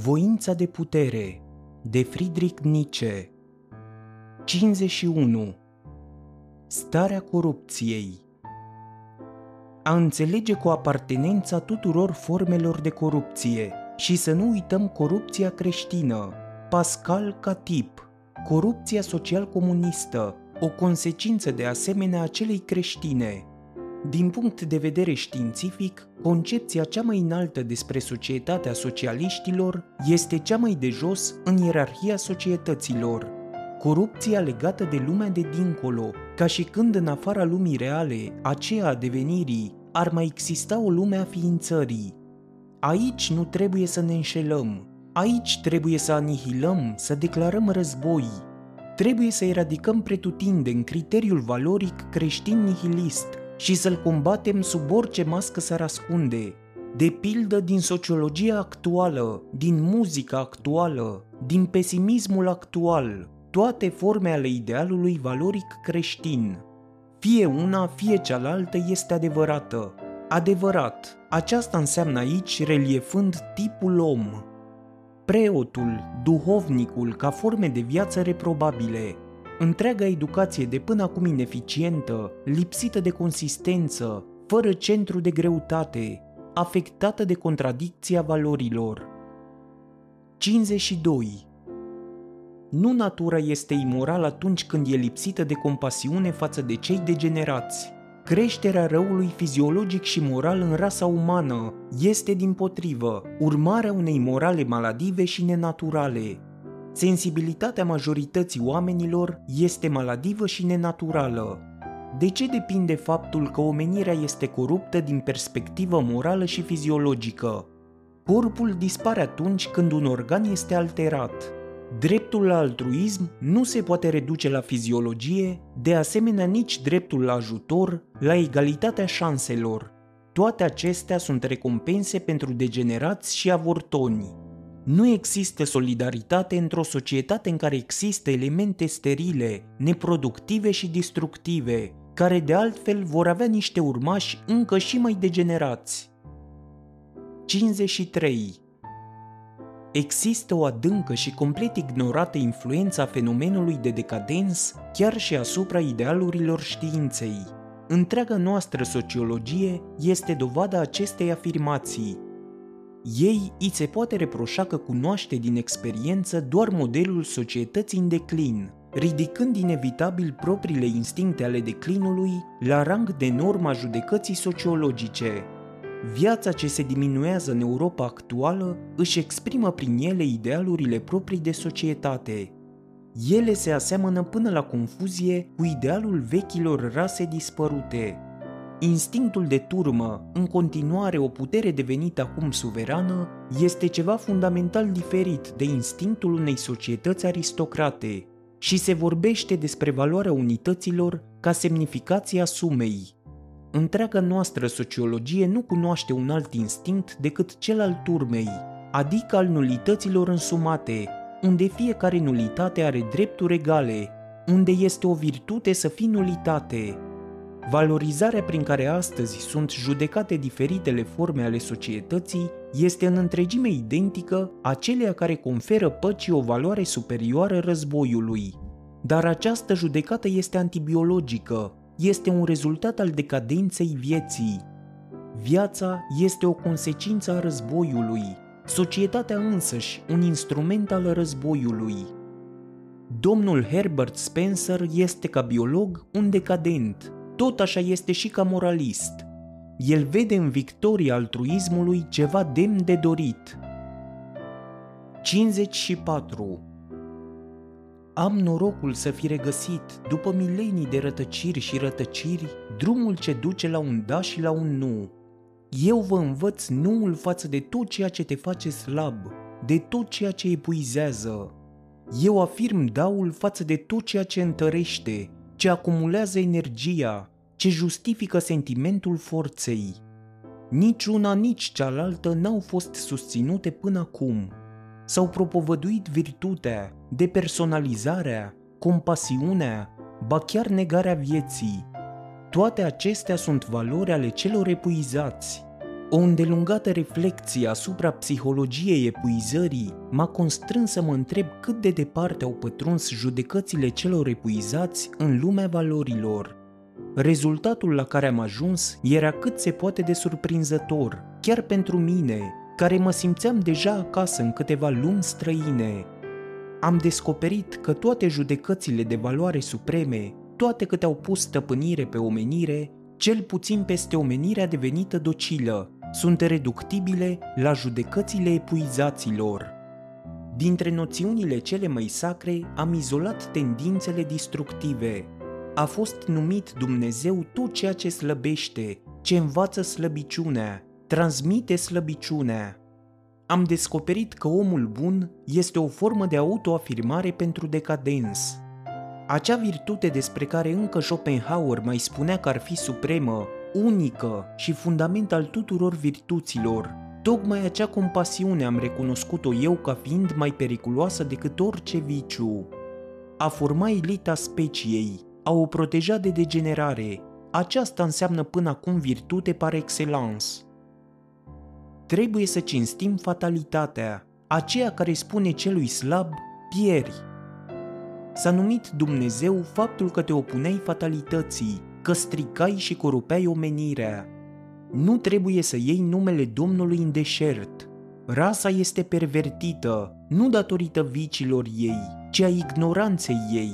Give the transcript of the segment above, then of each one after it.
Voința de putere de Friedrich Nietzsche. 51. Starea corupției. A înțelege cu apartenența tuturor formelor de corupție și să nu uităm corupția creștină, Pascal Catip, corupția social-comunistă, o consecință de asemenea a celei creștine, din punct de vedere științific, concepția cea mai înaltă despre societatea socialiștilor este cea mai de jos în ierarhia societăților. Corupția legată de lumea de dincolo, ca și când în afara lumii reale, aceea a devenirii, ar mai exista o lume a ființării. Aici nu trebuie să ne înșelăm, aici trebuie să anihilăm, să declarăm război, trebuie să eradicăm pretutindeni criteriul valoric creștin nihilist, și să-l combatem sub orice mască s-ar ascunde, de pildă din sociologia actuală, din muzica actuală, din pesimismul actual, toate forme ale idealului valoric creștin. Fie una, fie cealaltă este adevărată. Adevărat, aceasta înseamnă aici reliefând tipul om. Preotul, duhovnicul ca forme de viață reprobabile, Întreaga educație de până acum ineficientă, lipsită de consistență, fără centru de greutate, afectată de contradicția valorilor. 52. Nu natura este imorală atunci când e lipsită de compasiune față de cei degenerați. Creșterea răului fiziologic și moral în rasa umană este, din potrivă, urmarea unei morale maladive și nenaturale, Sensibilitatea majorității oamenilor este maladivă și nenaturală. De ce depinde faptul că omenirea este coruptă din perspectivă morală și fiziologică? Corpul dispare atunci când un organ este alterat. Dreptul la altruism nu se poate reduce la fiziologie, de asemenea nici dreptul la ajutor, la egalitatea șanselor. Toate acestea sunt recompense pentru degenerați și avortoni. Nu există solidaritate într-o societate în care există elemente sterile, neproductive și destructive, care de altfel vor avea niște urmași încă și mai degenerați. 53. Există o adâncă și complet ignorată influență a fenomenului de decadens chiar și asupra idealurilor științei. Întreaga noastră sociologie este dovada acestei afirmații, ei îi se poate reproșa că cunoaște din experiență doar modelul societății în declin, ridicând inevitabil propriile instincte ale declinului la rang de norma judecății sociologice. Viața ce se diminuează în Europa actuală își exprimă prin ele idealurile proprii de societate. Ele se aseamănă până la confuzie cu idealul vechilor rase dispărute, Instinctul de turmă, în continuare o putere devenită acum suverană, este ceva fundamental diferit de instinctul unei societăți aristocrate și se vorbește despre valoarea unităților ca semnificația sumei. Întreaga noastră sociologie nu cunoaște un alt instinct decât cel al turmei, adică al nulităților însumate, unde fiecare nulitate are drepturi egale, unde este o virtute să fii nulitate, Valorizarea prin care astăzi sunt judecate diferitele forme ale societății este în întregime identică aceleia care conferă păcii o valoare superioară războiului. Dar această judecată este antibiologică, este un rezultat al decadenței vieții. Viața este o consecință a războiului, societatea însăși un instrument al războiului. Domnul Herbert Spencer este ca biolog un decadent, tot așa este și ca moralist. El vede în victoria altruismului ceva demn de dorit. 54. Am norocul să fi regăsit, după milenii de rătăciri și rătăciri, drumul ce duce la un da și la un nu. Eu vă învăț nuul față de tot ceea ce te face slab, de tot ceea ce epuizează. Eu afirm daul față de tot ceea ce întărește, ce acumulează energia, ce justifică sentimentul forței. Nici una, nici cealaltă n-au fost susținute până acum. S-au propovăduit virtutea, depersonalizarea, compasiunea, ba chiar negarea vieții. Toate acestea sunt valori ale celor epuizați. O îndelungată reflecție asupra psihologiei epuizării m-a constrâns să mă întreb cât de departe au pătruns judecățile celor epuizați în lumea valorilor. Rezultatul la care am ajuns era cât se poate de surprinzător, chiar pentru mine, care mă simțeam deja acasă în câteva lumi străine. Am descoperit că toate judecățile de valoare supreme, toate câte au pus stăpânire pe omenire, cel puțin peste omenirea devenită docilă, sunt reductibile la judecățile epuizaților. Dintre noțiunile cele mai sacre am izolat tendințele destructive. A fost numit Dumnezeu tot ceea ce slăbește, ce învață slăbiciunea, transmite slăbiciunea. Am descoperit că omul bun este o formă de autoafirmare pentru decadens. Acea virtute despre care încă Schopenhauer mai spunea că ar fi supremă, unică și fundament al tuturor virtuților, tocmai acea compasiune am recunoscut-o eu ca fiind mai periculoasă decât orice viciu. A forma elita speciei, a o proteja de degenerare, aceasta înseamnă până acum virtute par excellence. Trebuie să cinstim fatalitatea, aceea care spune celui slab, pieri. S-a numit Dumnezeu faptul că te opuneai fatalității, că stricai și corupeai omenirea. Nu trebuie să iei numele Domnului în deșert. Rasa este pervertită, nu datorită vicilor ei, ci a ignoranței ei.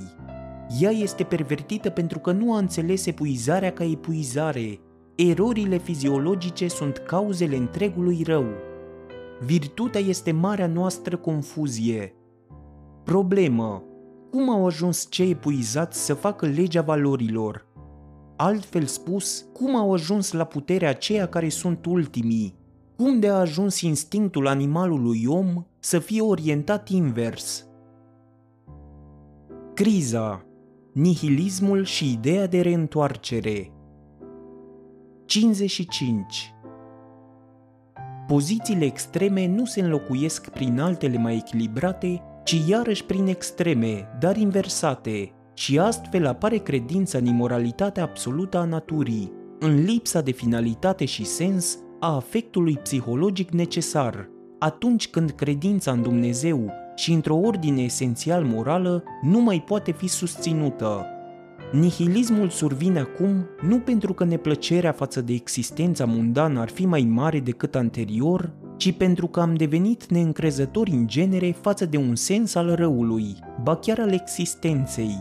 Ea este pervertită pentru că nu a înțeles epuizarea ca epuizare. Erorile fiziologice sunt cauzele întregului rău. Virtutea este marea noastră confuzie. Problemă. Cum au ajuns cei epuizați să facă legea valorilor? Altfel spus, cum au ajuns la puterea aceia care sunt ultimii? Cum de a ajuns instinctul animalului om să fie orientat invers? Criza, nihilismul și ideea de reîntoarcere. 55. Pozițiile extreme nu se înlocuiesc prin altele mai echilibrate, ci iarăși prin extreme, dar inversate, și astfel apare credința în imoralitatea absolută a naturii, în lipsa de finalitate și sens a afectului psihologic necesar, atunci când credința în Dumnezeu și într-o ordine esențial morală nu mai poate fi susținută. Nihilismul survine acum nu pentru că neplăcerea față de existența mundană ar fi mai mare decât anterior, ci pentru că am devenit neîncrezători în genere față de un sens al răului, ba chiar al existenței,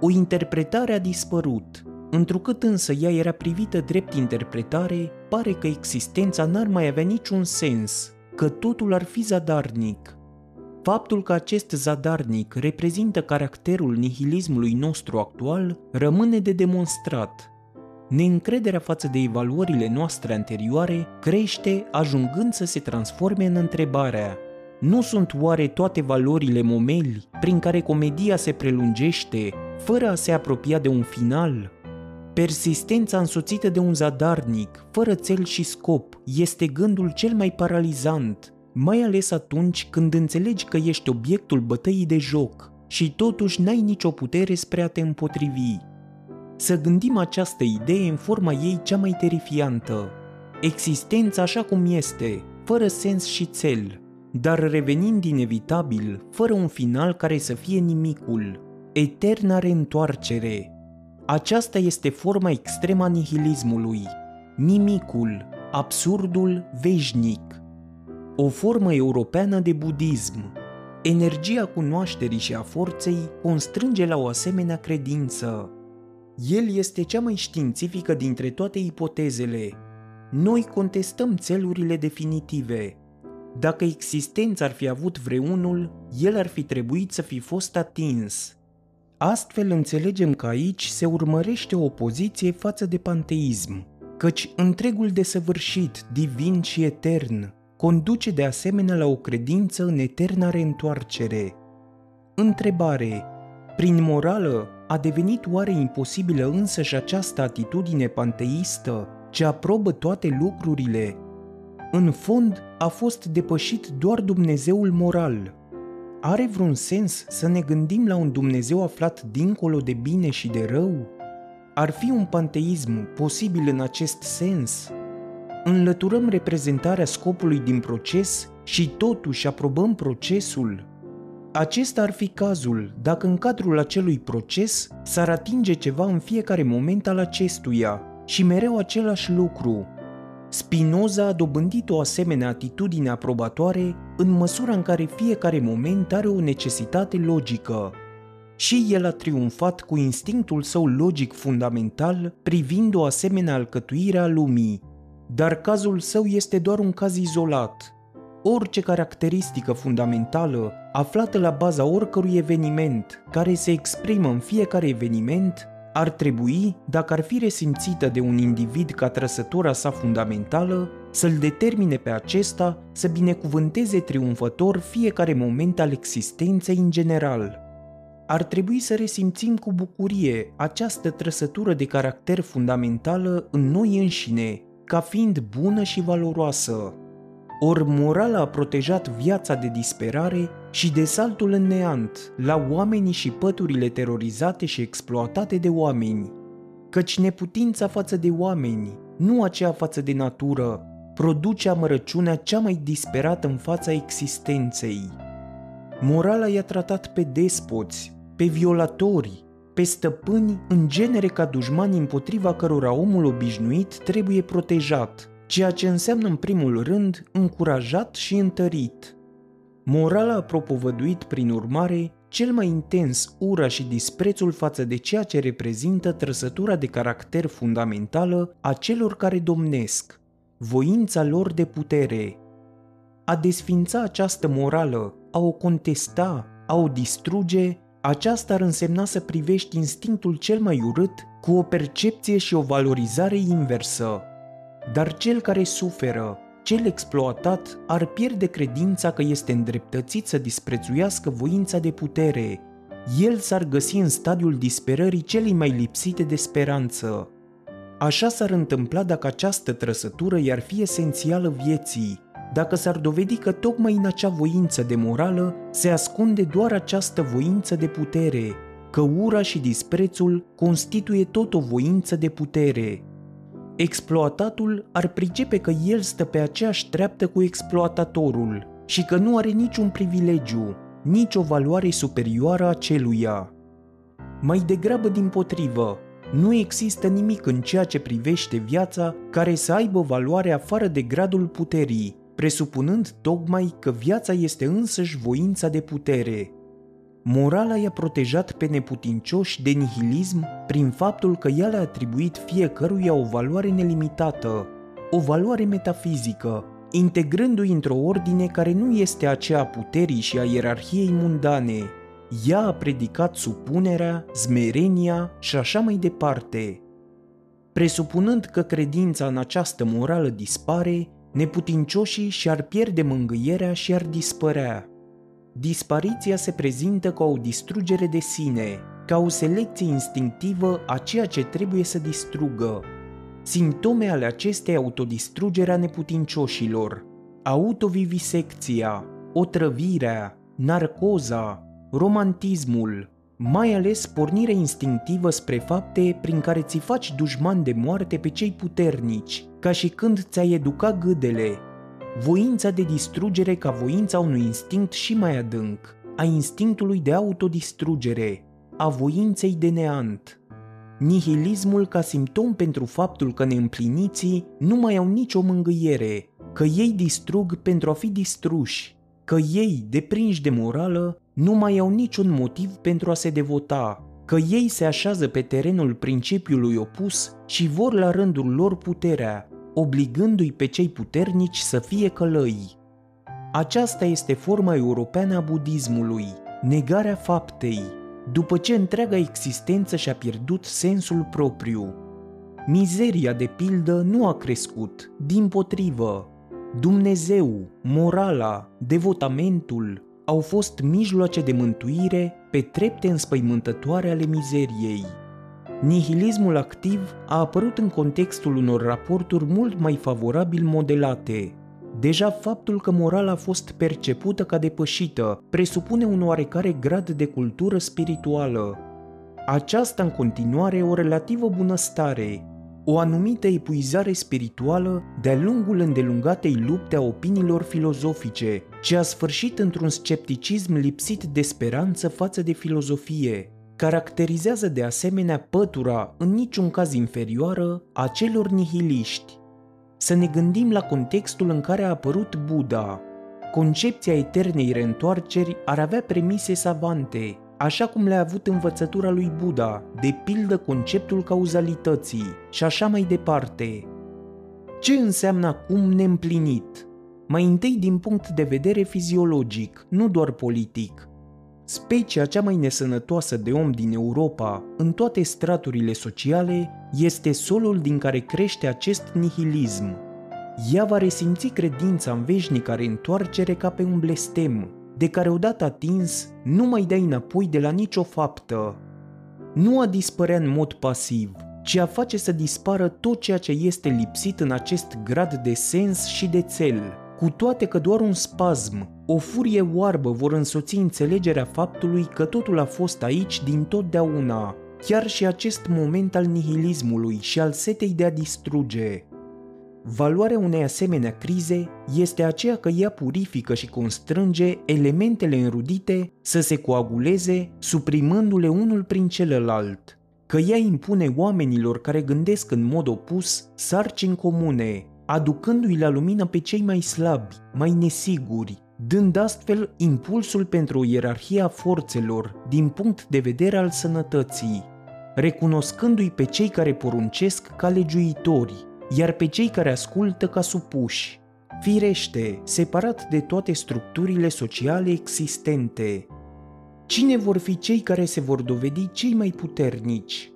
o interpretare a dispărut, întrucât însă ea era privită drept interpretare, pare că existența n-ar mai avea niciun sens, că totul ar fi zadarnic. Faptul că acest zadarnic reprezintă caracterul nihilismului nostru actual rămâne de demonstrat. Neîncrederea față de evaluările noastre anterioare crește ajungând să se transforme în întrebarea nu sunt oare toate valorile momeli prin care comedia se prelungește fără a se apropia de un final. Persistența însoțită de un zadarnic, fără cel și scop, este gândul cel mai paralizant, mai ales atunci când înțelegi că ești obiectul bătăii de joc și totuși n-ai nicio putere spre a te împotrivi. Să gândim această idee în forma ei cea mai terifiantă. Existența așa cum este, fără sens și cel, dar revenind inevitabil, fără un final care să fie nimicul, eterna reîntoarcere. Aceasta este forma extremă a nihilismului, nimicul, absurdul veșnic. O formă europeană de budism. Energia cunoașterii și a forței constrânge la o asemenea credință. El este cea mai științifică dintre toate ipotezele. Noi contestăm țelurile definitive. Dacă existența ar fi avut vreunul, el ar fi trebuit să fi fost atins. Astfel înțelegem că aici se urmărește o opoziție față de panteism, căci întregul desăvârșit, divin și etern conduce de asemenea la o credință în eterna reîntoarcere. Întrebare. Prin morală, a devenit oare imposibilă însă și această atitudine panteistă ce aprobă toate lucrurile? În fond, a fost depășit doar Dumnezeul moral, are vreun sens să ne gândim la un Dumnezeu aflat dincolo de bine și de rău? Ar fi un panteism posibil în acest sens? Înlăturăm reprezentarea scopului din proces și totuși aprobăm procesul? Acesta ar fi cazul dacă în cadrul acelui proces s-ar atinge ceva în fiecare moment al acestuia și mereu același lucru. Spinoza a dobândit o asemenea atitudine aprobatoare în măsura în care fiecare moment are o necesitate logică. Și el a triumfat cu instinctul său logic fundamental privind o asemenea alcătuire a lumii. Dar cazul său este doar un caz izolat. Orice caracteristică fundamentală aflată la baza oricărui eveniment care se exprimă în fiecare eveniment ar trebui, dacă ar fi resimțită de un individ ca trăsătura sa fundamentală, să-l determine pe acesta să binecuvânteze triumfător fiecare moment al existenței în general. Ar trebui să resimțim cu bucurie această trăsătură de caracter fundamentală în noi înșine, ca fiind bună și valoroasă. Ori morala a protejat viața de disperare și de saltul în neant la oamenii și păturile terorizate și exploatate de oameni. Căci neputința față de oameni, nu aceea față de natură, produce amărăciunea cea mai disperată în fața existenței. Morala i-a tratat pe despoți, pe violatori, pe stăpâni în genere ca dușmani împotriva cărora omul obișnuit trebuie protejat – ceea ce înseamnă în primul rând încurajat și întărit. Morala a propovăduit prin urmare cel mai intens ura și disprețul față de ceea ce reprezintă trăsătura de caracter fundamentală a celor care domnesc, voința lor de putere. A desfința această morală, a o contesta, a o distruge, aceasta ar însemna să privești instinctul cel mai urât cu o percepție și o valorizare inversă. Dar cel care suferă, cel exploatat, ar pierde credința că este îndreptățit să disprețuiască voința de putere. El s-ar găsi în stadiul disperării celei mai lipsite de speranță. Așa s-ar întâmpla dacă această trăsătură i-ar fi esențială vieții, dacă s-ar dovedi că tocmai în acea voință de morală se ascunde doar această voință de putere, că ura și disprețul constituie tot o voință de putere, exploatatul ar pricepe că el stă pe aceeași treaptă cu exploatatorul și că nu are niciun privilegiu, nici o valoare superioară a celuia. Mai degrabă din potrivă, nu există nimic în ceea ce privește viața care să aibă valoare afară de gradul puterii, presupunând tocmai că viața este însăși voința de putere, Morala i-a protejat pe neputincioși de nihilism prin faptul că ea le-a atribuit fiecăruia o valoare nelimitată, o valoare metafizică, integrându-i într-o ordine care nu este aceea a puterii și a ierarhiei mundane. Ea a predicat supunerea, zmerenia și așa mai departe. Presupunând că credința în această morală dispare, neputincioșii și-ar pierde mângâierea și ar dispărea dispariția se prezintă ca o distrugere de sine, ca o selecție instinctivă a ceea ce trebuie să distrugă. Simptome ale acestei autodistrugeri a neputincioșilor, autovivisecția, otrăvirea, narcoza, romantismul, mai ales pornirea instinctivă spre fapte prin care ți faci dușman de moarte pe cei puternici, ca și când ți-ai educa gâdele, voința de distrugere ca voința unui instinct și mai adânc, a instinctului de autodistrugere, a voinței de neant. Nihilismul ca simptom pentru faptul că neîmpliniții nu mai au nicio mângâiere, că ei distrug pentru a fi distruși, că ei, deprinși de morală, nu mai au niciun motiv pentru a se devota, că ei se așează pe terenul principiului opus și vor la rândul lor puterea, obligându-i pe cei puternici să fie călăi. Aceasta este forma europeană a budismului, negarea faptei, după ce întreaga existență și-a pierdut sensul propriu. Mizeria, de pildă, nu a crescut, din potrivă. Dumnezeu, morala, devotamentul au fost mijloace de mântuire pe trepte înspăimântătoare ale mizeriei. Nihilismul activ a apărut în contextul unor raporturi mult mai favorabil modelate. Deja faptul că morala a fost percepută ca depășită presupune un oarecare grad de cultură spirituală. Aceasta în continuare o relativă bunăstare. O anumită epuizare spirituală de-a lungul îndelungatei lupte a opiniilor filozofice, ce a sfârșit într-un scepticism lipsit de speranță față de filozofie, caracterizează de asemenea pătura, în niciun caz inferioară, a celor nihiliști. Să ne gândim la contextul în care a apărut Buddha. Concepția eternei reîntoarceri ar avea premise savante, așa cum le-a avut învățătura lui Buddha, de pildă conceptul cauzalității și așa mai departe. Ce înseamnă acum neîmplinit? Mai întâi din punct de vedere fiziologic, nu doar politic. Specia cea mai nesănătoasă de om din Europa, în toate straturile sociale, este solul din care crește acest nihilism. Ea va resimți credința în veșnica reîntoarcere ca pe un blestem, de care odată atins nu mai dai înapoi de la nicio faptă. Nu a dispărea în mod pasiv, ci a face să dispară tot ceea ce este lipsit în acest grad de sens și de cel, cu toate că doar un spasm, o furie oarbă vor însoți înțelegerea faptului că totul a fost aici din totdeauna, chiar și acest moment al nihilismului și al setei de a distruge. Valoarea unei asemenea crize este aceea că ea purifică și constrânge elementele înrudite să se coaguleze, suprimându-le unul prin celălalt, că ea impune oamenilor care gândesc în mod opus sarcini comune, aducându-i la lumină pe cei mai slabi, mai nesiguri, dând astfel impulsul pentru o ierarhie a forțelor din punct de vedere al sănătății, recunoscându-i pe cei care poruncesc ca legiuitori, iar pe cei care ascultă ca supuși, firește, separat de toate structurile sociale existente. Cine vor fi cei care se vor dovedi cei mai puternici,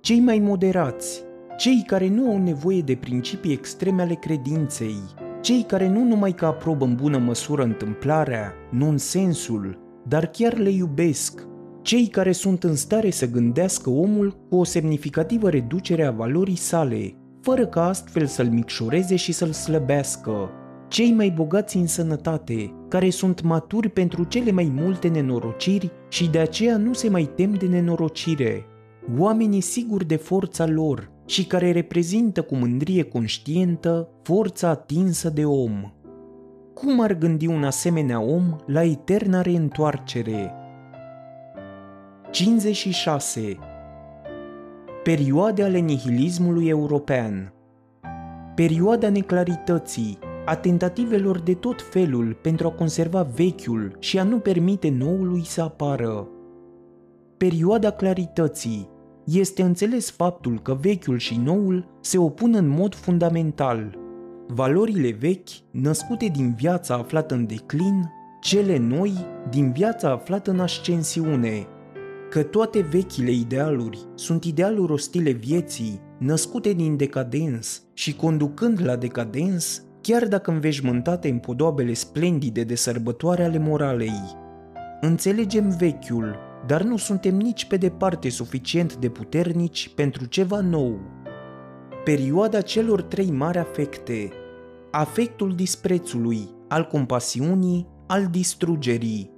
cei mai moderați, cei care nu au nevoie de principii extreme ale credinței, cei care nu numai că aprobă în bună măsură întâmplarea, nonsensul, dar chiar le iubesc, cei care sunt în stare să gândească omul cu o semnificativă reducere a valorii sale, fără ca astfel să-l micșoreze și să-l slăbească. Cei mai bogați în sănătate, care sunt maturi pentru cele mai multe nenorociri și de aceea nu se mai tem de nenorocire. Oamenii siguri de forța lor și care reprezintă cu mândrie conștientă forța atinsă de om. Cum ar gândi un asemenea om la eterna reîntoarcere? 56 Perioade ale nihilismului european Perioada neclarității, a tentativelor de tot felul pentru a conserva vechiul și a nu permite noului să apară. Perioada clarității este înțeles faptul că vechiul și noul se opun în mod fundamental. Valorile vechi, născute din viața aflată în declin, cele noi din viața aflată în ascensiune, că toate vechile idealuri sunt idealuri ostile vieții, născute din decadens și conducând la decadens, chiar dacă înveșmântate în podoabele splendide de sărbătoare ale moralei. Înțelegem vechiul, dar nu suntem nici pe departe suficient de puternici pentru ceva nou. Perioada celor trei mari afecte, afectul disprețului, al compasiunii, al distrugerii.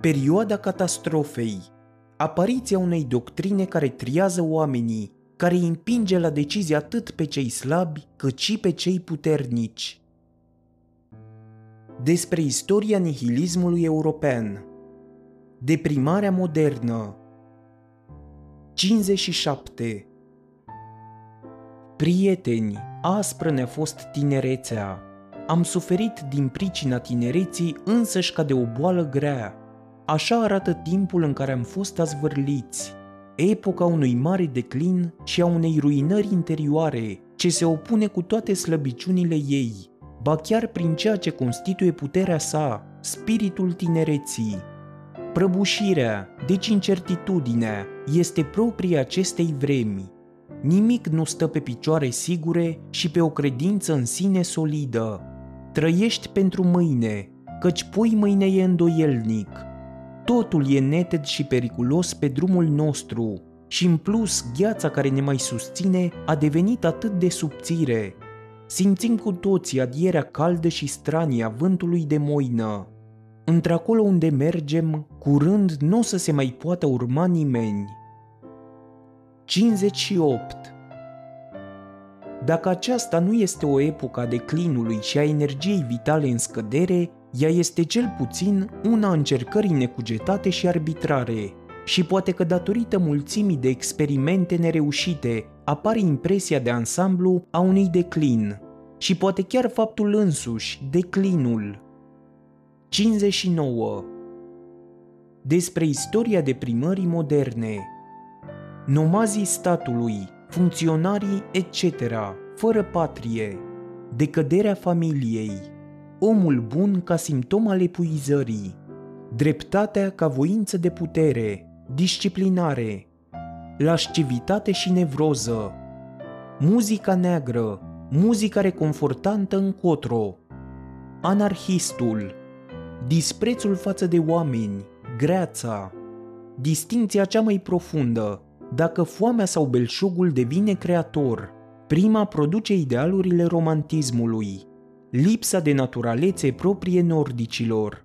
Perioada catastrofei, apariția unei doctrine care triază oamenii, care îi împinge la decizie atât pe cei slabi cât și pe cei puternici. Despre istoria nihilismului european Deprimarea modernă 57 Prieteni, aspră ne-a fost tinerețea. Am suferit din pricina tinereții însăși ca de o boală grea. Așa arată timpul în care am fost azvârliți, epoca unui mare declin și a unei ruinări interioare, ce se opune cu toate slăbiciunile ei, ba chiar prin ceea ce constituie puterea sa, spiritul tinereții. Prăbușirea, deci incertitudinea, este proprie acestei vremi. Nimic nu stă pe picioare sigure și pe o credință în sine solidă. Trăiești pentru mâine, căci pui mâine e îndoielnic, Totul e neted și periculos pe drumul nostru și în plus gheața care ne mai susține a devenit atât de subțire. Simțim cu toții adierea caldă și stranie a vântului de moină. Într-acolo unde mergem, curând nu o să se mai poată urma nimeni. 58. Dacă aceasta nu este o epocă a declinului și a energiei vitale în scădere, ea este cel puțin una a încercării necugetate și arbitrare. Și poate că datorită mulțimii de experimente nereușite apare impresia de ansamblu a unui declin. Și poate chiar faptul însuși, declinul. 59. Despre istoria deprimării moderne Nomazii statului, funcționarii etc., fără patrie, decăderea familiei, omul bun ca simptom al epuizării, dreptatea ca voință de putere, disciplinare, lascivitate și nevroză, muzica neagră, muzica reconfortantă în cotro, anarhistul, disprețul față de oameni, greața, distinția cea mai profundă, dacă foamea sau belșugul devine creator, prima produce idealurile romantismului, lipsa de naturalețe proprie nordicilor,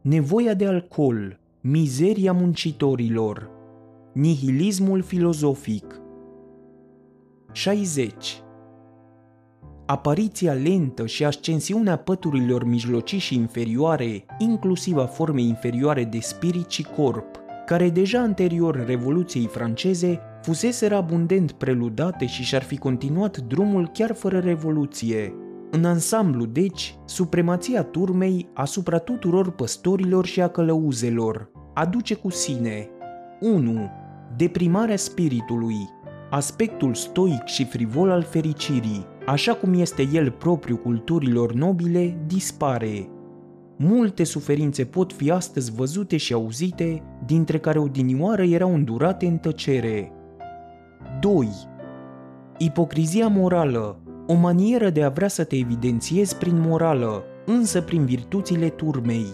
nevoia de alcool, mizeria muncitorilor, nihilismul filozofic. 60. Apariția lentă și ascensiunea păturilor mijlocii și inferioare, inclusiv a formei inferioare de spirit și corp, care deja anterior Revoluției franceze fuseseră abundent preludate și și-ar fi continuat drumul chiar fără Revoluție. În ansamblu, deci, supremația turmei asupra tuturor păstorilor și a călăuzelor aduce cu sine 1. Deprimarea spiritului, aspectul stoic și frivol al fericirii, așa cum este el propriu culturilor nobile, dispare. Multe suferințe pot fi astăzi văzute și auzite, dintre care odinioară erau îndurate în tăcere. 2. Ipocrizia morală, o manieră de a vrea să te evidențiezi prin morală, însă prin virtuțile turmei,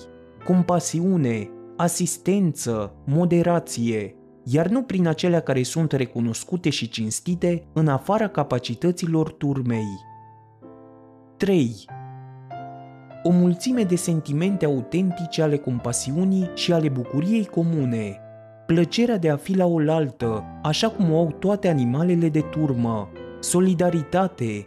compasiune, asistență, moderație, iar nu prin acelea care sunt recunoscute și cinstite în afara capacităților turmei. 3. O mulțime de sentimente autentice ale compasiunii și ale bucuriei comune, plăcerea de a fi la oaltă, așa cum o au toate animalele de turmă, solidaritate,